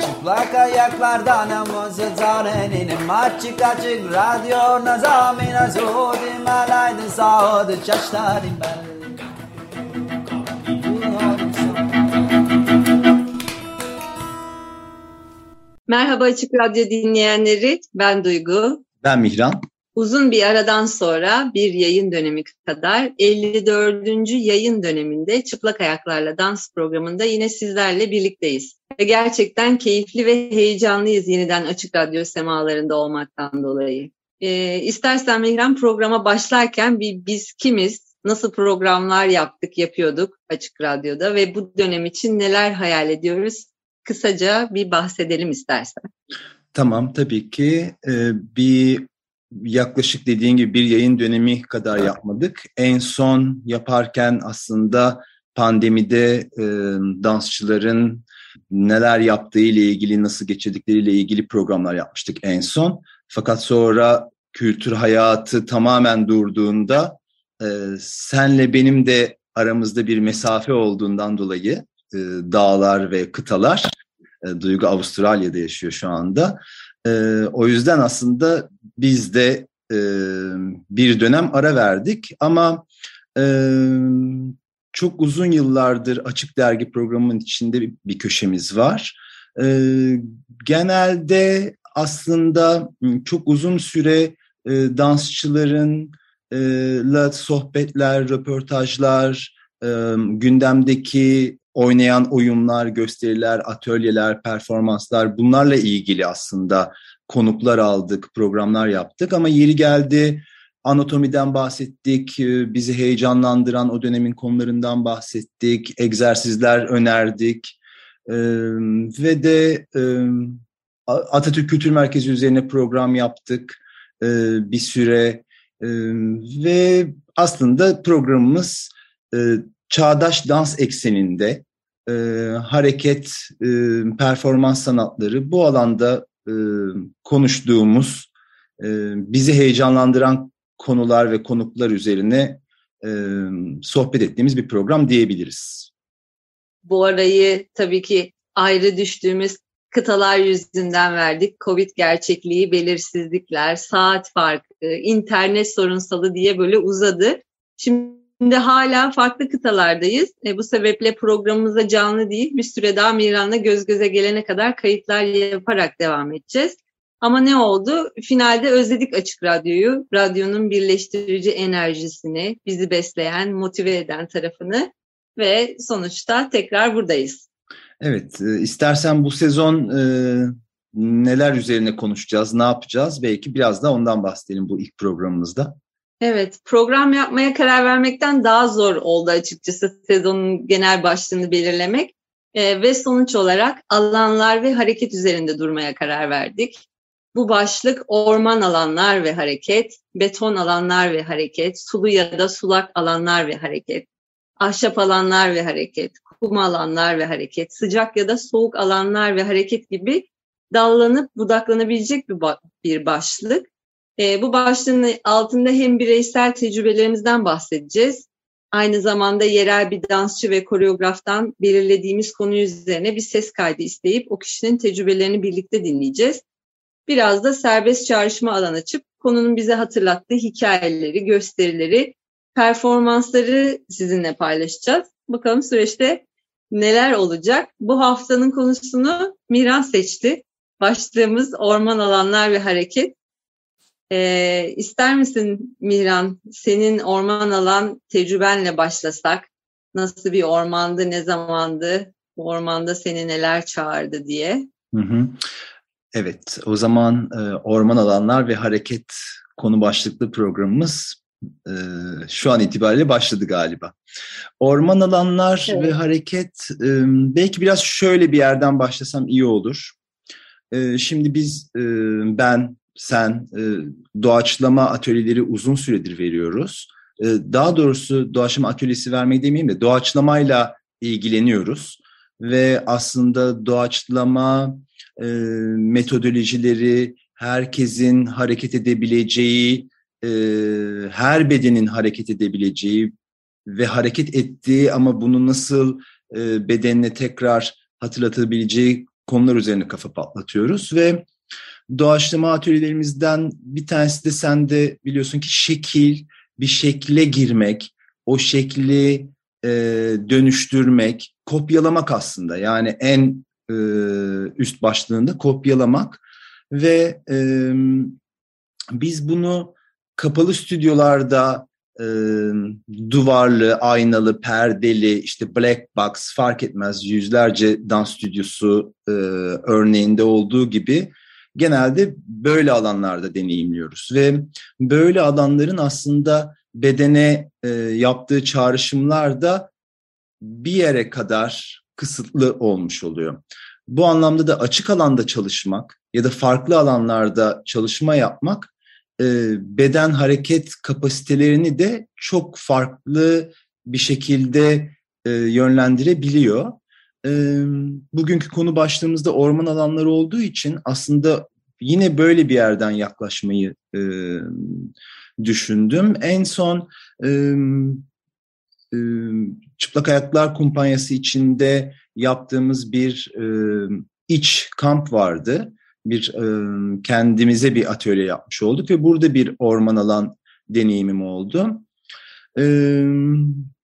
Çıplak ayaklardan namazı tanenin Açık açık radyo nazamina Zudim alaydı sağdı çaştarim ben Merhaba Açık Radyo dinleyenleri, ben Duygu. Ben Mihran. Uzun bir aradan sonra bir yayın dönemi kadar 54. yayın döneminde Çıplak Ayaklarla Dans programında yine sizlerle birlikteyiz. Ve gerçekten keyifli ve heyecanlıyız yeniden Açık Radyo semalarında olmaktan dolayı. Ee, istersen Mihran programa başlarken bir biz kimiz, nasıl programlar yaptık, yapıyorduk Açık Radyo'da ve bu dönem için neler hayal ediyoruz kısaca bir bahsedelim istersen. Tamam tabii ki ee, bir yaklaşık dediğin gibi bir yayın dönemi kadar yapmadık. En son yaparken aslında pandemide e, dansçıların neler yaptığı ile ilgili, nasıl geçirdikleriyle ilgili programlar yapmıştık en son. Fakat sonra kültür hayatı tamamen durduğunda e, senle benim de aramızda bir mesafe olduğundan dolayı e, dağlar ve kıtalar. E, Duygu Avustralya'da yaşıyor şu anda. E, o yüzden aslında biz de e, bir dönem ara verdik ama e, çok uzun yıllardır Açık Dergi programının içinde bir, bir köşemiz var. E, genelde aslında çok uzun süre e, dansçıların e, sohbetler, röportajlar, e, gündemdeki oynayan oyunlar, gösteriler, atölyeler, performanslar bunlarla ilgili aslında konuklar aldık, programlar yaptık. Ama yeri geldi anatomiden bahsettik, e, bizi heyecanlandıran o dönemin konularından bahsettik, egzersizler önerdik ee, ve de e, Atatürk Kültür Merkezi üzerine program yaptık e, bir süre e, ve aslında programımız e, çağdaş dans ekseninde e, hareket, e, performans sanatları bu alanda e, konuştuğumuz, e, bizi heyecanlandıran konular ve konuklar üzerine e, sohbet ettiğimiz bir program diyebiliriz. Bu arayı tabii ki ayrı düştüğümüz kıtalar yüzünden verdik. Covid gerçekliği, belirsizlikler, saat farkı, internet sorunsalı diye böyle uzadı. Şimdi Şimdi hala farklı kıtalardayız. E, bu sebeple programımıza canlı değil bir süre daha Miran'la göz göze gelene kadar kayıtlar yaparak devam edeceğiz. Ama ne oldu? Finalde özledik Açık Radyo'yu, radyonun birleştirici enerjisini, bizi besleyen, motive eden tarafını ve sonuçta tekrar buradayız. Evet, e, istersen bu sezon e, neler üzerine konuşacağız, ne yapacağız? Belki biraz da ondan bahsedelim bu ilk programımızda. Evet, program yapmaya karar vermekten daha zor oldu açıkçası sezonun genel başlığını belirlemek. Ee, ve sonuç olarak alanlar ve hareket üzerinde durmaya karar verdik. Bu başlık orman alanlar ve hareket, beton alanlar ve hareket, sulu ya da sulak alanlar ve hareket, ahşap alanlar ve hareket, kum alanlar ve hareket, sıcak ya da soğuk alanlar ve hareket gibi dallanıp budaklanabilecek bir, bir başlık. E, bu başlığın altında hem bireysel tecrübelerimizden bahsedeceğiz. Aynı zamanda yerel bir dansçı ve koreograftan belirlediğimiz konu üzerine bir ses kaydı isteyip o kişinin tecrübelerini birlikte dinleyeceğiz. Biraz da serbest çağrışma alan açıp konunun bize hatırlattığı hikayeleri, gösterileri, performansları sizinle paylaşacağız. Bakalım süreçte neler olacak? Bu haftanın konusunu Miran seçti. Başlığımız orman alanlar ve hareket. E, ister misin Mihran, senin orman alan tecrübenle başlasak? Nasıl bir ormandı, ne zamandı, bu ormanda seni neler çağırdı diye? Hı hı. Evet, o zaman e, orman alanlar ve hareket konu başlıklı programımız e, şu an itibariyle başladı galiba. Orman alanlar evet. ve hareket, e, belki biraz şöyle bir yerden başlasam iyi olur. E, şimdi biz, e, ben sen e, doğaçlama atölyeleri uzun süredir veriyoruz. E, daha doğrusu doğaçlama atölyesi vermeyi demeyeyim de doğaçlamayla ilgileniyoruz. Ve aslında doğaçlama e, metodolojileri herkesin hareket edebileceği, e, her bedenin hareket edebileceği ve hareket ettiği ama bunu nasıl e, bedenine tekrar hatırlatabileceği konular üzerine kafa patlatıyoruz ve doğaçlama atölyelerimizden bir tanesi de sen de biliyorsun ki şekil, bir şekle girmek, o şekli e, dönüştürmek, kopyalamak aslında. Yani en e, üst başlığında kopyalamak ve e, biz bunu kapalı stüdyolarda e, duvarlı, aynalı, perdeli, işte black box fark etmez yüzlerce dans stüdyosu e, örneğinde olduğu gibi genelde böyle alanlarda deneyimliyoruz ve böyle alanların aslında bedene e, yaptığı çağrışımlar da bir yere kadar kısıtlı olmuş oluyor. Bu anlamda da açık alanda çalışmak ya da farklı alanlarda çalışma yapmak e, beden hareket kapasitelerini de çok farklı bir şekilde e, yönlendirebiliyor. Bugünkü konu başlığımızda orman alanları olduğu için aslında yine böyle bir yerden yaklaşmayı e, düşündüm. En son e, e, Çıplak Ayaklar Kumpanyası içinde yaptığımız bir e, iç kamp vardı. Bir e, kendimize bir atölye yapmış olduk ve burada bir orman alan deneyimim oldu. E,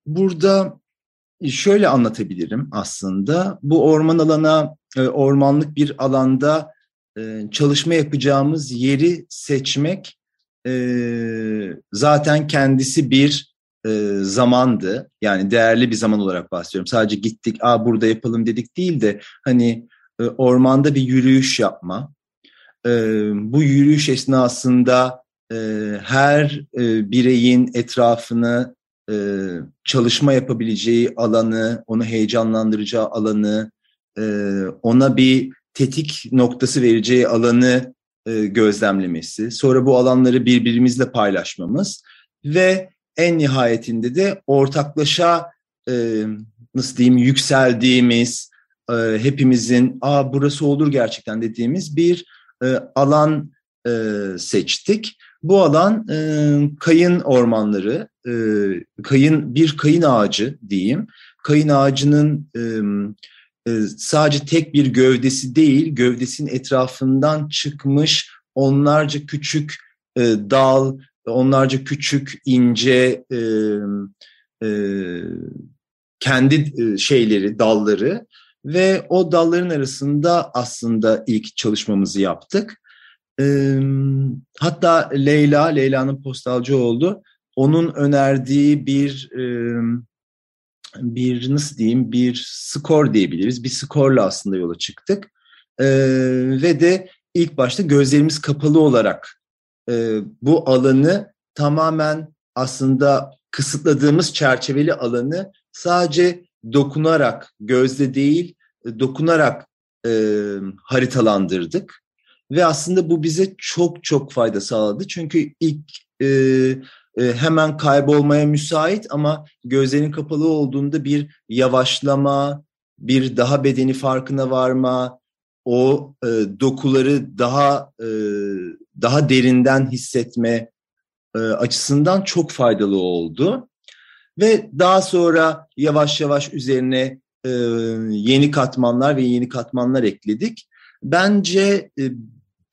burada şöyle anlatabilirim aslında. Bu orman alana, e, ormanlık bir alanda e, çalışma yapacağımız yeri seçmek e, zaten kendisi bir zamandı. Yani değerli bir zaman olarak bahsediyorum. Sadece gittik, Aa, burada yapalım dedik değil de hani ormanda bir yürüyüş yapma. Bu yürüyüş esnasında her bireyin etrafını e, çalışma yapabileceği alanı, onu heyecanlandıracağı alanı, e, ona bir tetik noktası vereceği alanı e, gözlemlemesi, sonra bu alanları birbirimizle paylaşmamız ve en nihayetinde de ortaklaşa e, nasıl diyeyim yükseldiğimiz, e, hepimizin aa burası olur gerçekten dediğimiz bir e, alan e, seçtik. Bu alan e, kayın ormanları, e, kayın bir kayın ağacı diyeyim. Kayın ağacının e, sadece tek bir gövdesi değil, gövdesinin etrafından çıkmış onlarca küçük e, dal, onlarca küçük ince e, e, kendi şeyleri, dalları ve o dalların arasında aslında ilk çalışmamızı yaptık. E, hatta Leyla, Leyla'nın postalcı oldu. Onun önerdiği bir e, bir nasıl diyeyim bir skor diyebiliriz. Bir skorla aslında yola çıktık. E, ve de ilk başta gözlerimiz kapalı olarak e, bu alanı tamamen aslında kısıtladığımız çerçeveli alanı sadece dokunarak, gözle değil dokunarak e, haritalandırdık. Ve aslında bu bize çok çok fayda sağladı. Çünkü ilk e, hemen kaybolmaya müsait ama gözlerin kapalı olduğunda bir yavaşlama, bir daha bedeni farkına varma, o e, dokuları daha e, daha derinden hissetme e, açısından çok faydalı oldu. Ve daha sonra yavaş yavaş üzerine e, yeni katmanlar ve yeni katmanlar ekledik. Bence e,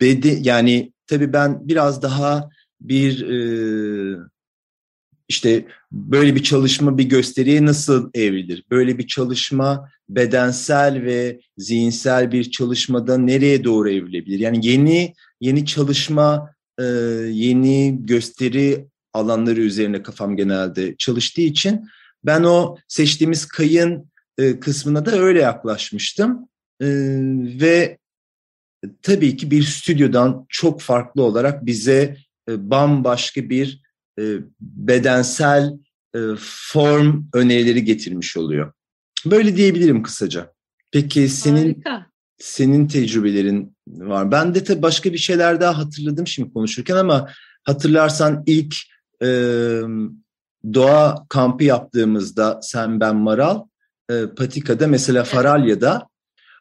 bedi yani tabii ben biraz daha bir e, işte böyle bir çalışma bir gösteriye nasıl evrilir? Böyle bir çalışma bedensel ve zihinsel bir çalışmada nereye doğru evrilebilir? Yani yeni yeni çalışma, e, yeni gösteri alanları üzerine kafam genelde çalıştığı için ben o seçtiğimiz kayın e, kısmına da öyle yaklaşmıştım. E, ve tabii ki bir stüdyodan çok farklı olarak bize bambaşka bir bedensel form önerileri getirmiş oluyor. Böyle diyebilirim kısaca. Peki senin Harika. senin tecrübelerin var. Ben de tabii başka bir şeyler daha hatırladım şimdi konuşurken ama hatırlarsan ilk e, doğa kampı yaptığımızda sen ben Maral e, Patika'da mesela Faralya'da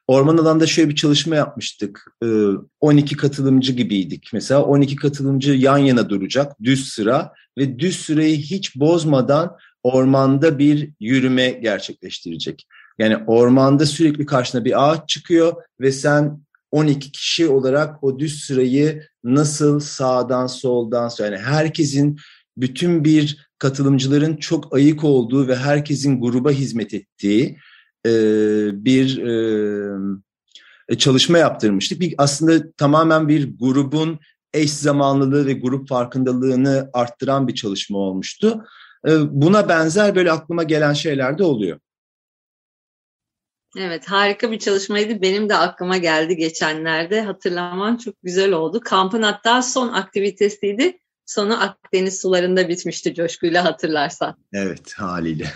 orman alanında şöyle bir çalışma yapmıştık. E, 12 katılımcı gibiydik. Mesela 12 katılımcı yan yana duracak düz sıra ve düz sırayı hiç bozmadan ormanda bir yürüme gerçekleştirecek. Yani ormanda sürekli karşına bir ağaç çıkıyor ve sen 12 kişi olarak o düz sırayı nasıl sağdan soldan yani herkesin bütün bir katılımcıların çok ayık olduğu ve herkesin gruba hizmet ettiği e, bir e, çalışma yaptırmıştık. Bir, aslında tamamen bir grubun eş zamanlılığı ve grup farkındalığını arttıran bir çalışma olmuştu. E, buna benzer böyle aklıma gelen şeyler de oluyor. Evet harika bir çalışmaydı. Benim de aklıma geldi geçenlerde. Hatırlaman çok güzel oldu. Kampın hatta son aktivitesiydi. Sonu Akdeniz sularında bitmişti coşkuyla hatırlarsan. Evet haliyle.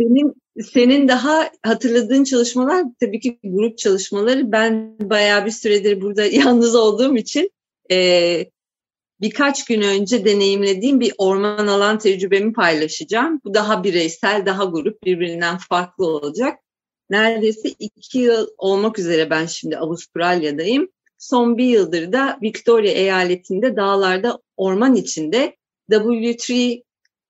Senin, senin daha hatırladığın çalışmalar tabii ki grup çalışmaları. Ben bayağı bir süredir burada yalnız olduğum için e, birkaç gün önce deneyimlediğim bir orman alan tecrübemi paylaşacağım. Bu daha bireysel, daha grup birbirinden farklı olacak. Neredeyse iki yıl olmak üzere ben şimdi Avustralya'dayım. Son bir yıldır da Victoria eyaletinde dağlarda orman içinde W3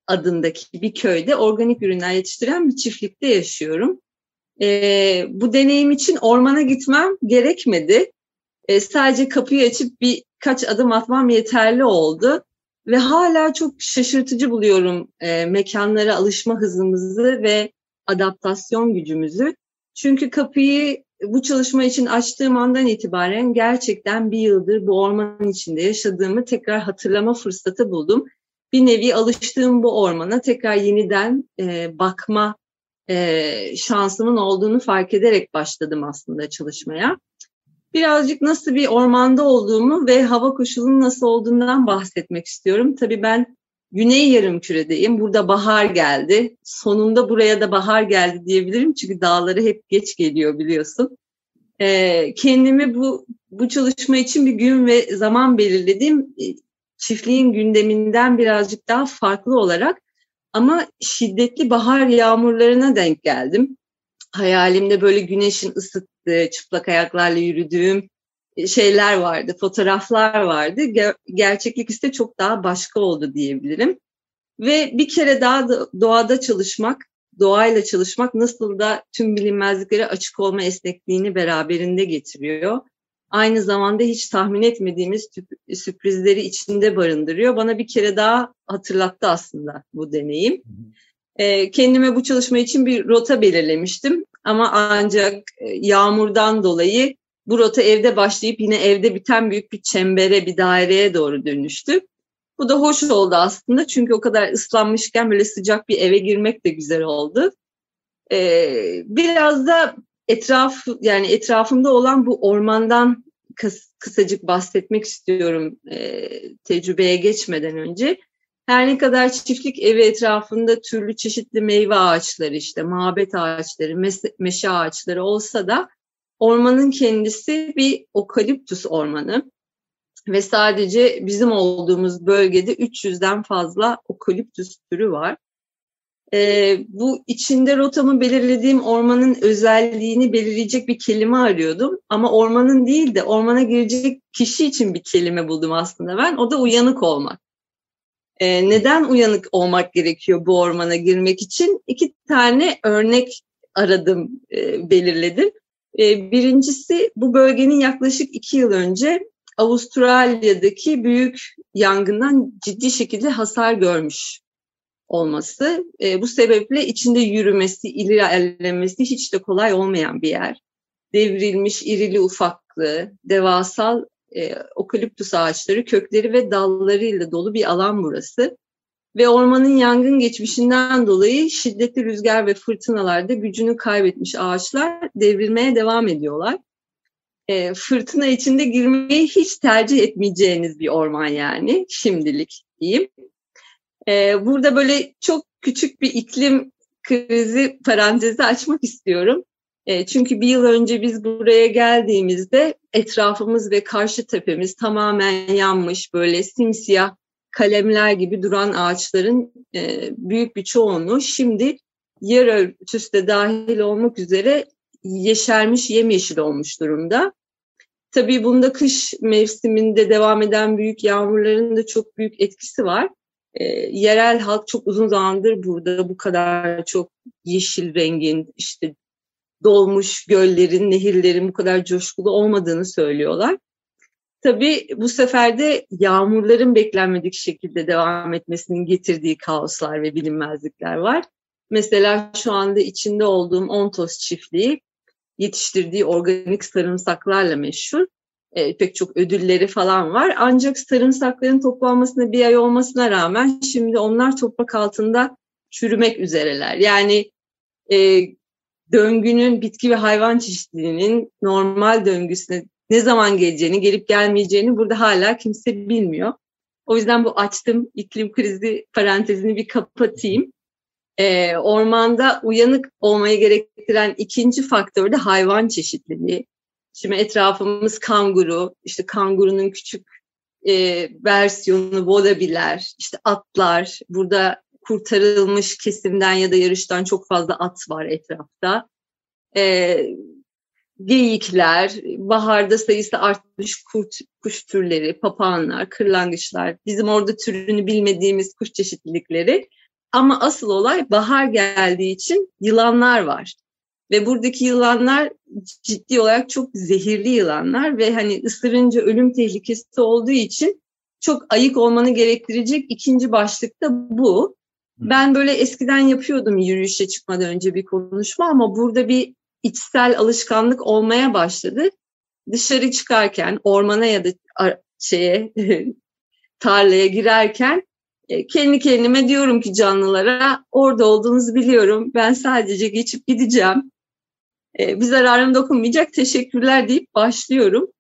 adındaki bir köyde organik ürünler yetiştiren bir çiftlikte yaşıyorum. E, bu deneyim için ormana gitmem gerekmedi. E, sadece kapıyı açıp birkaç adım atmam yeterli oldu. Ve hala çok şaşırtıcı buluyorum e, mekanlara alışma hızımızı ve adaptasyon gücümüzü. Çünkü kapıyı bu çalışma için açtığım andan itibaren gerçekten bir yıldır bu ormanın içinde yaşadığımı tekrar hatırlama fırsatı buldum. Bir nevi alıştığım bu ormana tekrar yeniden e, bakma e, şansımın olduğunu fark ederek başladım aslında çalışmaya. Birazcık nasıl bir ormanda olduğumu ve hava koşulunun nasıl olduğundan bahsetmek istiyorum. Tabii ben Güney yarım küredeyim. Burada bahar geldi. Sonunda buraya da bahar geldi diyebilirim. Çünkü dağları hep geç geliyor biliyorsun. Ee, kendimi bu bu çalışma için bir gün ve zaman belirledim. Çiftliğin gündeminden birazcık daha farklı olarak ama şiddetli bahar yağmurlarına denk geldim. Hayalimde böyle güneşin ısıttığı, çıplak ayaklarla yürüdüğüm şeyler vardı, fotoğraflar vardı. Ger- gerçeklik ise çok daha başka oldu diyebilirim. Ve bir kere daha doğada çalışmak, doğayla çalışmak nasıl da tüm bilinmezliklere açık olma esnekliğini beraberinde getiriyor. Aynı zamanda hiç tahmin etmediğimiz sürprizleri içinde barındırıyor. Bana bir kere daha hatırlattı aslında bu deneyim. E, kendime bu çalışma için bir rota belirlemiştim. Ama ancak yağmurdan dolayı bu rota evde başlayıp yine evde biten büyük bir çembere, bir daireye doğru dönüştü. Bu da hoş oldu aslında çünkü o kadar ıslanmışken böyle sıcak bir eve girmek de güzel oldu. Ee, biraz da etraf yani etrafımda olan bu ormandan kıs, kısacık bahsetmek istiyorum e, tecrübeye geçmeden önce. Her ne kadar çiftlik evi etrafında türlü çeşitli meyve ağaçları işte mabet ağaçları, meşe ağaçları olsa da Ormanın kendisi bir okaliptüs ormanı ve sadece bizim olduğumuz bölgede 300'den fazla okaliptüs türü var. Ee, bu içinde rotamı belirlediğim ormanın özelliğini belirleyecek bir kelime arıyordum. Ama ormanın değil de ormana girecek kişi için bir kelime buldum aslında ben. O da uyanık olmak. Ee, neden uyanık olmak gerekiyor bu ormana girmek için? İki tane örnek aradım, e, belirledim. E, birincisi bu bölgenin yaklaşık iki yıl önce Avustralya'daki büyük yangından ciddi şekilde hasar görmüş olması. E, bu sebeple içinde yürümesi, ilerlemesi hiç de kolay olmayan bir yer. Devrilmiş irili ufaklı, devasal e, okaliptüs ağaçları, kökleri ve dallarıyla dolu bir alan burası ve ormanın yangın geçmişinden dolayı şiddetli rüzgar ve fırtınalarda gücünü kaybetmiş ağaçlar devrilmeye devam ediyorlar. E, fırtına içinde girmeyi hiç tercih etmeyeceğiniz bir orman yani şimdilik diyeyim. E, burada böyle çok küçük bir iklim krizi parantezi açmak istiyorum. E, çünkü bir yıl önce biz buraya geldiğimizde etrafımız ve karşı tepemiz tamamen yanmış böyle simsiyah kalemler gibi duran ağaçların e, büyük bir çoğunluğu şimdi yer örtüsü de dahil olmak üzere yeşermiş, yemyeşil olmuş durumda. Tabii bunda kış mevsiminde devam eden büyük yağmurların da çok büyük etkisi var. E, yerel halk çok uzun zamandır burada bu kadar çok yeşil rengin, işte dolmuş göllerin, nehirlerin bu kadar coşkulu olmadığını söylüyorlar. Tabii bu sefer de yağmurların beklenmedik şekilde devam etmesinin getirdiği kaoslar ve bilinmezlikler var. Mesela şu anda içinde olduğum Ontos çiftliği yetiştirdiği organik sarımsaklarla meşhur. E, pek çok ödülleri falan var. Ancak sarımsakların toplanmasına bir ay olmasına rağmen şimdi onlar toprak altında çürümek üzereler. Yani e, döngünün bitki ve hayvan çeşitliliğinin normal döngüsüne ne zaman geleceğini, gelip gelmeyeceğini burada hala kimse bilmiyor. O yüzden bu açtım iklim krizi parantezini bir kapatayım. Ee, ormanda uyanık olmayı gerektiren ikinci faktör de hayvan çeşitliliği. Şimdi etrafımız kanguru, işte kangurunun küçük e, versiyonu bodabiler, işte atlar. Burada kurtarılmış kesimden ya da yarıştan çok fazla at var etrafta. E, geyikler, baharda sayısı artmış kurt, kuş türleri, papağanlar, kırlangıçlar, bizim orada türünü bilmediğimiz kuş çeşitlilikleri. Ama asıl olay bahar geldiği için yılanlar var. Ve buradaki yılanlar ciddi olarak çok zehirli yılanlar ve hani ısırınca ölüm tehlikesi olduğu için çok ayık olmanı gerektirecek ikinci başlık da bu. Ben böyle eskiden yapıyordum yürüyüşe çıkmadan önce bir konuşma ama burada bir içsel alışkanlık olmaya başladı. Dışarı çıkarken ormana ya da şeye tarlaya girerken e, kendi kendime diyorum ki canlılara orada olduğunuzu biliyorum. Ben sadece geçip gideceğim. E, bir zararım dokunmayacak. Teşekkürler deyip başlıyorum.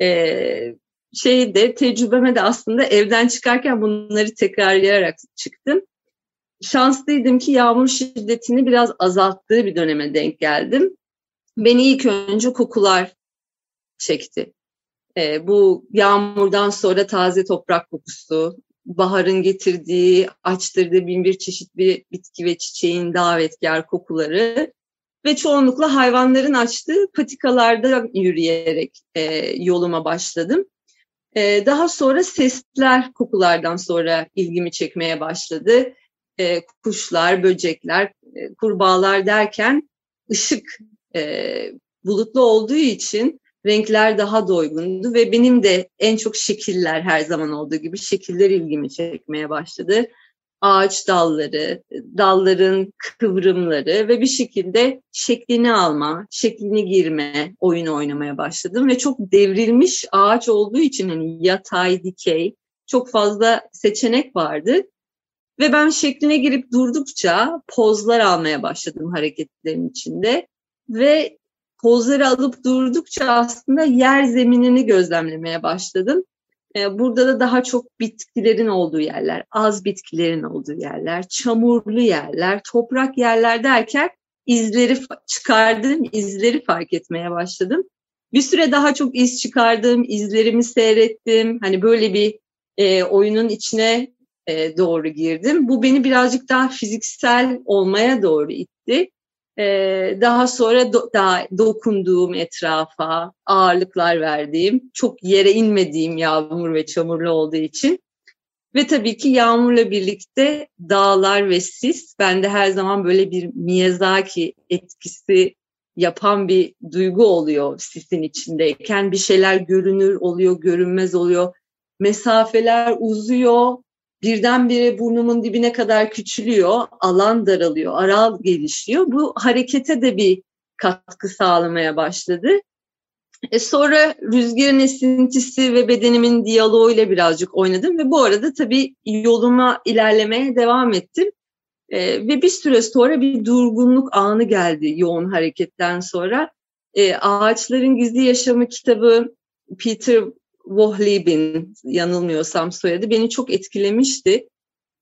E, şeyde tecrübeme de aslında evden çıkarken bunları tekrarlayarak çıktım şanslıydım ki yağmur şiddetini biraz azalttığı bir döneme denk geldim. Beni ilk önce kokular çekti. E, bu yağmurdan sonra taze toprak kokusu, baharın getirdiği, açtırdığı bin bir çeşit bir bitki ve çiçeğin davetkar kokuları ve çoğunlukla hayvanların açtığı patikalarda yürüyerek e, yoluma başladım. E, daha sonra sesler kokulardan sonra ilgimi çekmeye başladı e, kuşlar, böcekler, e, kurbağalar derken ışık e, bulutlu olduğu için renkler daha doygundu ve benim de en çok şekiller her zaman olduğu gibi şekiller ilgimi çekmeye başladı. Ağaç dalları, dalların kıvrımları ve bir şekilde şeklini alma, şeklini girme, oyun oynamaya başladım ve çok devrilmiş ağaç olduğu için hani yatay, dikey çok fazla seçenek vardı. Ve ben şekline girip durdukça pozlar almaya başladım hareketlerin içinde. Ve pozları alıp durdukça aslında yer zeminini gözlemlemeye başladım. Ee, burada da daha çok bitkilerin olduğu yerler, az bitkilerin olduğu yerler, çamurlu yerler, toprak yerler derken izleri çıkardığım izleri fark etmeye başladım. Bir süre daha çok iz çıkardım, izlerimi seyrettim. Hani böyle bir e, oyunun içine e, doğru girdim. Bu beni birazcık daha fiziksel olmaya doğru itti. E, daha sonra do, daha dokunduğum etrafa, ağırlıklar verdiğim, çok yere inmediğim yağmur ve çamurlu olduğu için ve tabii ki yağmurla birlikte dağlar ve sis bende her zaman böyle bir Miyazaki etkisi yapan bir duygu oluyor sisin içindeyken. Bir şeyler görünür oluyor, görünmez oluyor. Mesafeler uzuyor, birdenbire burnumun dibine kadar küçülüyor, alan daralıyor, aral gelişiyor. Bu harekete de bir katkı sağlamaya başladı. E sonra rüzgarın esintisi ve bedenimin diyaloğuyla birazcık oynadım ve bu arada tabii yoluma ilerlemeye devam ettim. E, ve bir süre sonra bir durgunluk anı geldi yoğun hareketten sonra. E, Ağaçların Gizli Yaşamı kitabı Peter Wohleben yanılmıyorsam soyadı beni çok etkilemişti.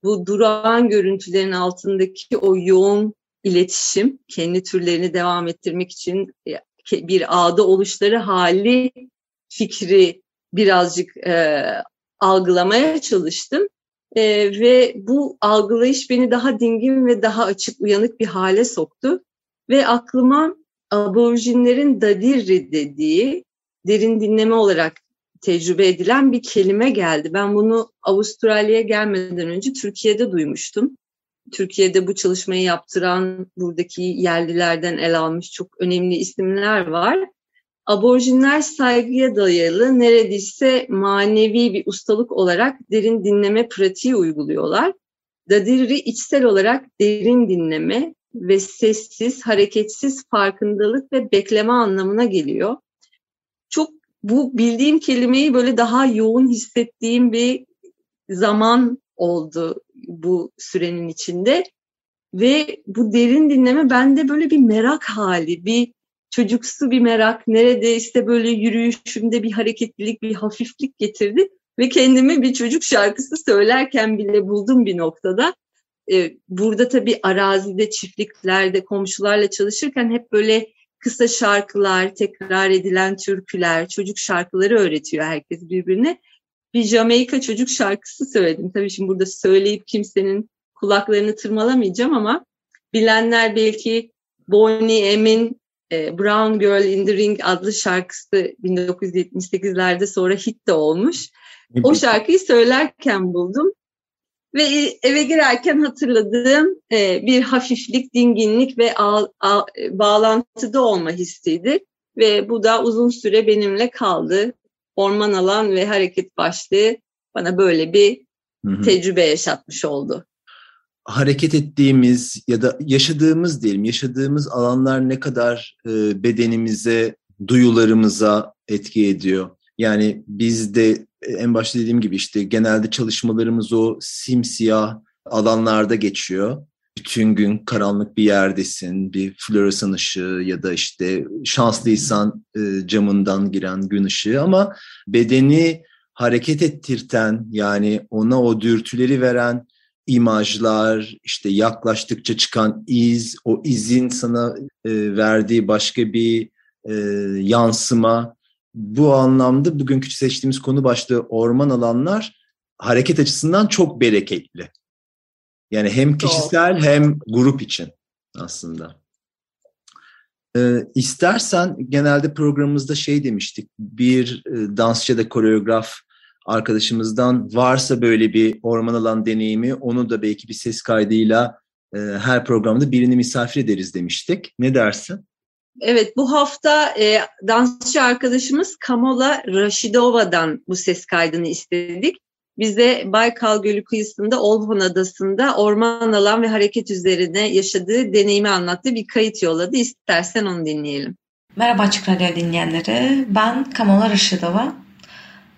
Bu durağan görüntülerin altındaki o yoğun iletişim, kendi türlerini devam ettirmek için e, bir ağda oluşları hali fikri birazcık e, algılamaya çalıştım. E, ve bu algılayış beni daha dingin ve daha açık, uyanık bir hale soktu. Ve aklıma aborjinlerin dadirri dediği derin dinleme olarak tecrübe edilen bir kelime geldi. Ben bunu Avustralya'ya gelmeden önce Türkiye'de duymuştum. Türkiye'de bu çalışmayı yaptıran buradaki yerlilerden el almış çok önemli isimler var. Aborjinler saygıya dayalı neredeyse manevi bir ustalık olarak derin dinleme pratiği uyguluyorlar. Dadiri içsel olarak derin dinleme ve sessiz, hareketsiz farkındalık ve bekleme anlamına geliyor. Çok bu bildiğim kelimeyi böyle daha yoğun hissettiğim bir zaman oldu bu sürenin içinde. Ve bu derin dinleme bende böyle bir merak hali, bir çocuksu bir merak, nerede işte böyle yürüyüşümde bir hareketlilik, bir hafiflik getirdi. Ve kendimi bir çocuk şarkısı söylerken bile buldum bir noktada. Ee, burada tabii arazide, çiftliklerde, komşularla çalışırken hep böyle kısa şarkılar, tekrar edilen türküler, çocuk şarkıları öğretiyor herkes birbirine. Bir Jamaika çocuk şarkısı söyledim. Tabii şimdi burada söyleyip kimsenin kulaklarını tırmalamayacağım ama bilenler belki Bonnie M'in e, Brown Girl in the Ring adlı şarkısı 1978'lerde sonra hit de olmuş. O şarkıyı söylerken buldum. Ve eve girerken hatırladığım e, bir hafiflik, dinginlik ve al, al, bağlantıda olma hissiydi. Ve bu da uzun süre benimle kaldı. Orman alan ve hareket başlığı bana böyle bir hı hı. tecrübe yaşatmış oldu. Hareket ettiğimiz ya da yaşadığımız diyelim, yaşadığımız alanlar ne kadar e, bedenimize, duyularımıza etki ediyor. Yani biz de en başta dediğim gibi işte genelde çalışmalarımız o simsiyah alanlarda geçiyor. Bütün gün karanlık bir yerdesin, bir floresan ışığı ya da işte şanslıysan e, camından giren gün ışığı ama bedeni hareket ettirten yani ona o dürtüleri veren imajlar, işte yaklaştıkça çıkan iz, o izin sana e, verdiği başka bir e, yansıma bu anlamda bugünkü seçtiğimiz konu başlığı orman alanlar hareket açısından çok bereketli. Yani hem kişisel hem grup için aslında. Ee, istersen genelde programımızda şey demiştik bir e, dansçı da koreograf arkadaşımızdan varsa böyle bir orman alan deneyimi onu da belki bir ses kaydıyla e, her programda birini misafir ederiz demiştik. Ne dersin? Evet bu hafta e, dansçı arkadaşımız Kamola Raşidova'dan bu ses kaydını istedik. Bize Baykal Gölü kıyısında Olhon Adası'nda orman alan ve hareket üzerine yaşadığı deneyimi anlattığı bir kayıt yolladı. İstersen onu dinleyelim. Merhaba Açık Radyo dinleyenleri. Ben Kamola Raşidova.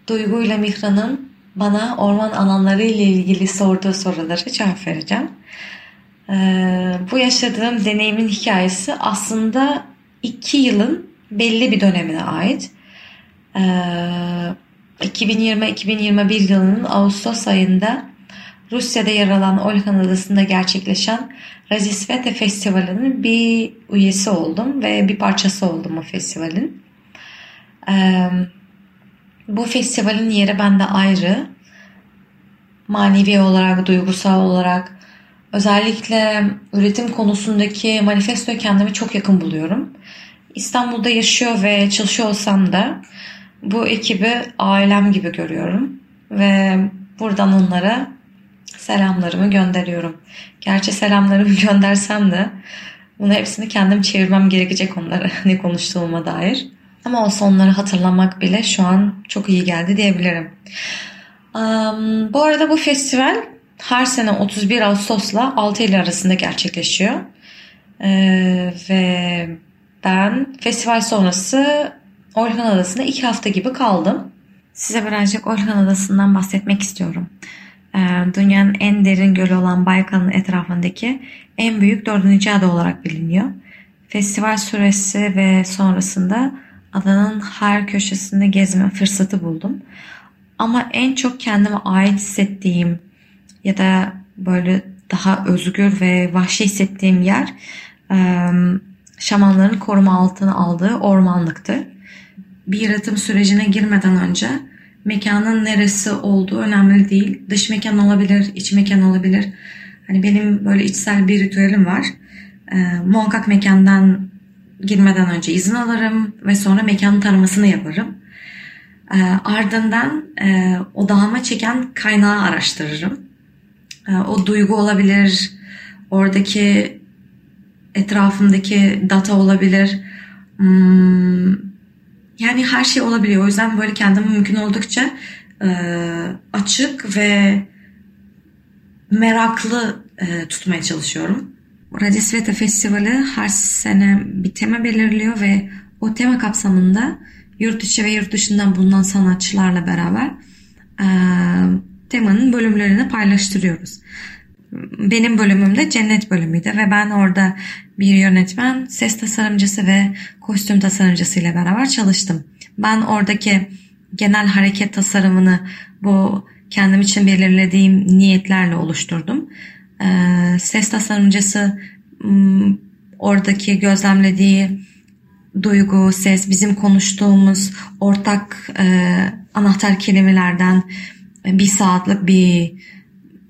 Duygu ile Mihra'nın bana orman alanları ile ilgili sorduğu soruları cevap vereceğim. Ee, bu yaşadığım deneyimin hikayesi aslında iki yılın belli bir dönemine ait. Ee, 2020-2021 yılının Ağustos ayında Rusya'da yer alan Olhan Adası'nda gerçekleşen Razisvete Festivali'nin bir üyesi oldum ve bir parçası oldum o festivalin. Ee, bu festivalin yeri bende ayrı. Manevi olarak, duygusal olarak, özellikle üretim konusundaki manifestoya kendimi çok yakın buluyorum. İstanbul'da yaşıyor ve çalışıyor olsam da bu ekibi ailem gibi görüyorum ve buradan onlara selamlarımı gönderiyorum. Gerçi selamlarımı göndersem de bunu hepsini kendim çevirmem gerekecek onlara ne konuştuğuma dair. Ama olsa onları hatırlamak bile şu an çok iyi geldi diyebilirim. Um, bu arada bu festival her sene 31 Ağustos'la 6 Eylül arasında gerçekleşiyor. Ee, ve ben festival sonrası Orhan Adası'nda iki hafta gibi kaldım. Size birazcık Orhan Adası'ndan bahsetmek istiyorum. Ee, dünyanın en derin gölü olan Baykal'ın etrafındaki en büyük dördüncü ada olarak biliniyor. Festival süresi ve sonrasında adanın her köşesinde gezme fırsatı buldum. Ama en çok kendime ait hissettiğim ya da böyle daha özgür ve vahşi hissettiğim yer şamanların koruma altına aldığı ormanlıktı. Bir yaratım sürecine girmeden önce mekanın neresi olduğu önemli değil. Dış mekan olabilir, iç mekan olabilir. Hani benim böyle içsel bir ritüelim var. Ee, muhakkak mekandan girmeden önce izin alırım ve sonra mekanın tanımasını yaparım. E, ardından e, odağıma çeken kaynağı araştırırım. E, o duygu olabilir, oradaki etrafımdaki data olabilir. Hmm, yani her şey olabiliyor. O yüzden böyle kendimi mümkün oldukça e, açık ve meraklı e, tutmaya çalışıyorum. Radisveta Festivali her sene bir tema belirliyor ve o tema kapsamında yurt içi ve yurt dışından bulunan sanatçılarla beraber e, temanın bölümlerini paylaştırıyoruz. Benim bölümüm de cennet bölümüydü ve ben orada bir yönetmen, ses tasarımcısı ve kostüm tasarımcısı ile beraber çalıştım. Ben oradaki genel hareket tasarımını bu kendim için belirlediğim niyetlerle oluşturdum. Ee, ses tasarımcısı oradaki gözlemlediği duygu, ses, bizim konuştuğumuz ortak e, anahtar kelimelerden bir saatlik bir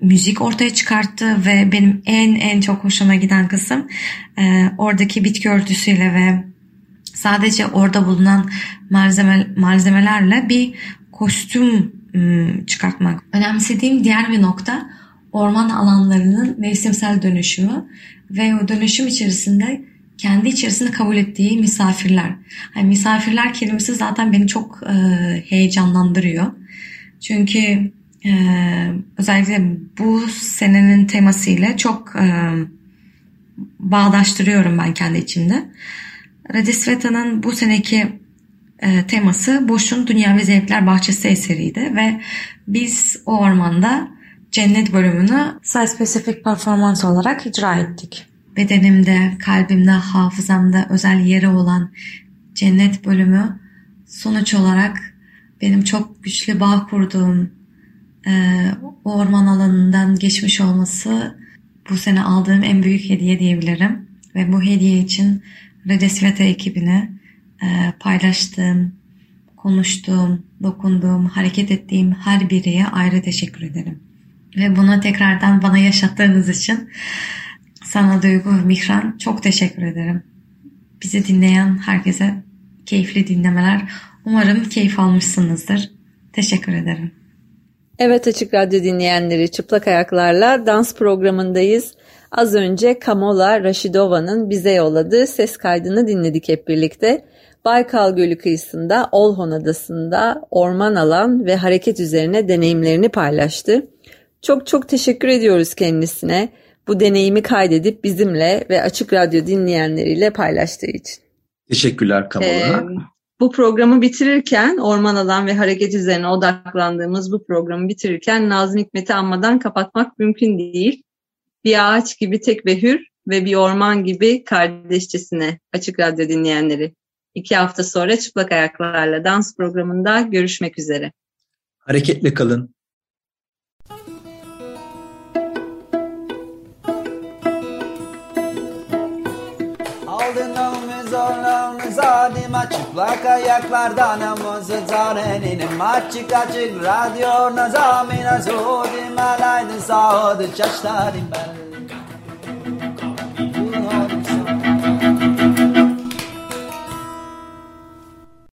müzik ortaya çıkarttı ve benim en en çok hoşuma giden kısım e, oradaki bitki örtüsüyle ve sadece orada bulunan malzeme, malzemelerle bir kostüm ım, çıkartmak. Önemsediğim diğer bir nokta orman alanlarının mevsimsel dönüşümü ve o dönüşüm içerisinde kendi içerisinde kabul ettiği misafirler. Yani misafirler kelimesi zaten beni çok e, heyecanlandırıyor. Çünkü e, özellikle bu senenin temasıyla çok e, bağdaştırıyorum ben kendi içimde. Radisveta'nın bu seneki e, teması Boş'un Dünya ve Zevkler Bahçesi eseriydi ve biz o ormanda cennet bölümünü site specific performans olarak icra ettik. Bedenimde, kalbimde, hafızamda özel yeri olan cennet bölümü sonuç olarak benim çok güçlü bağ kurduğum e, orman alanından geçmiş olması bu sene aldığım en büyük hediye diyebilirim. Ve bu hediye için Redesveta ekibine e, paylaştığım, konuştuğum, dokunduğum, hareket ettiğim her biriye ayrı teşekkür ederim. Ve bunu tekrardan bana yaşattığınız için sana Duygu Mihran çok teşekkür ederim. Bizi dinleyen herkese keyifli dinlemeler. Umarım keyif almışsınızdır. Teşekkür ederim. Evet Açık Radyo dinleyenleri çıplak ayaklarla dans programındayız. Az önce Kamola Raşidova'nın bize yolladığı ses kaydını dinledik hep birlikte. Baykal Gölü kıyısında Olhon Adası'nda orman alan ve hareket üzerine deneyimlerini paylaştı. Çok çok teşekkür ediyoruz kendisine bu deneyimi kaydedip bizimle ve Açık Radyo dinleyenleriyle paylaştığı için. Teşekkürler Kamola. Ee, bu programı bitirirken orman alan ve hareket üzerine odaklandığımız bu programı bitirirken Nazım Hikmet'i anmadan kapatmak mümkün değil. Bir ağaç gibi tek ve hür ve bir orman gibi kardeşçesine Açık Radyo dinleyenleri. İki hafta sonra Çıplak Ayaklarla Dans programında görüşmek üzere. Hareketle kalın. zalime Çıplak ayaklardan namazı zareninin Açık açık radyo nazamine Zudim alaydı sağdı çaşlarım ben.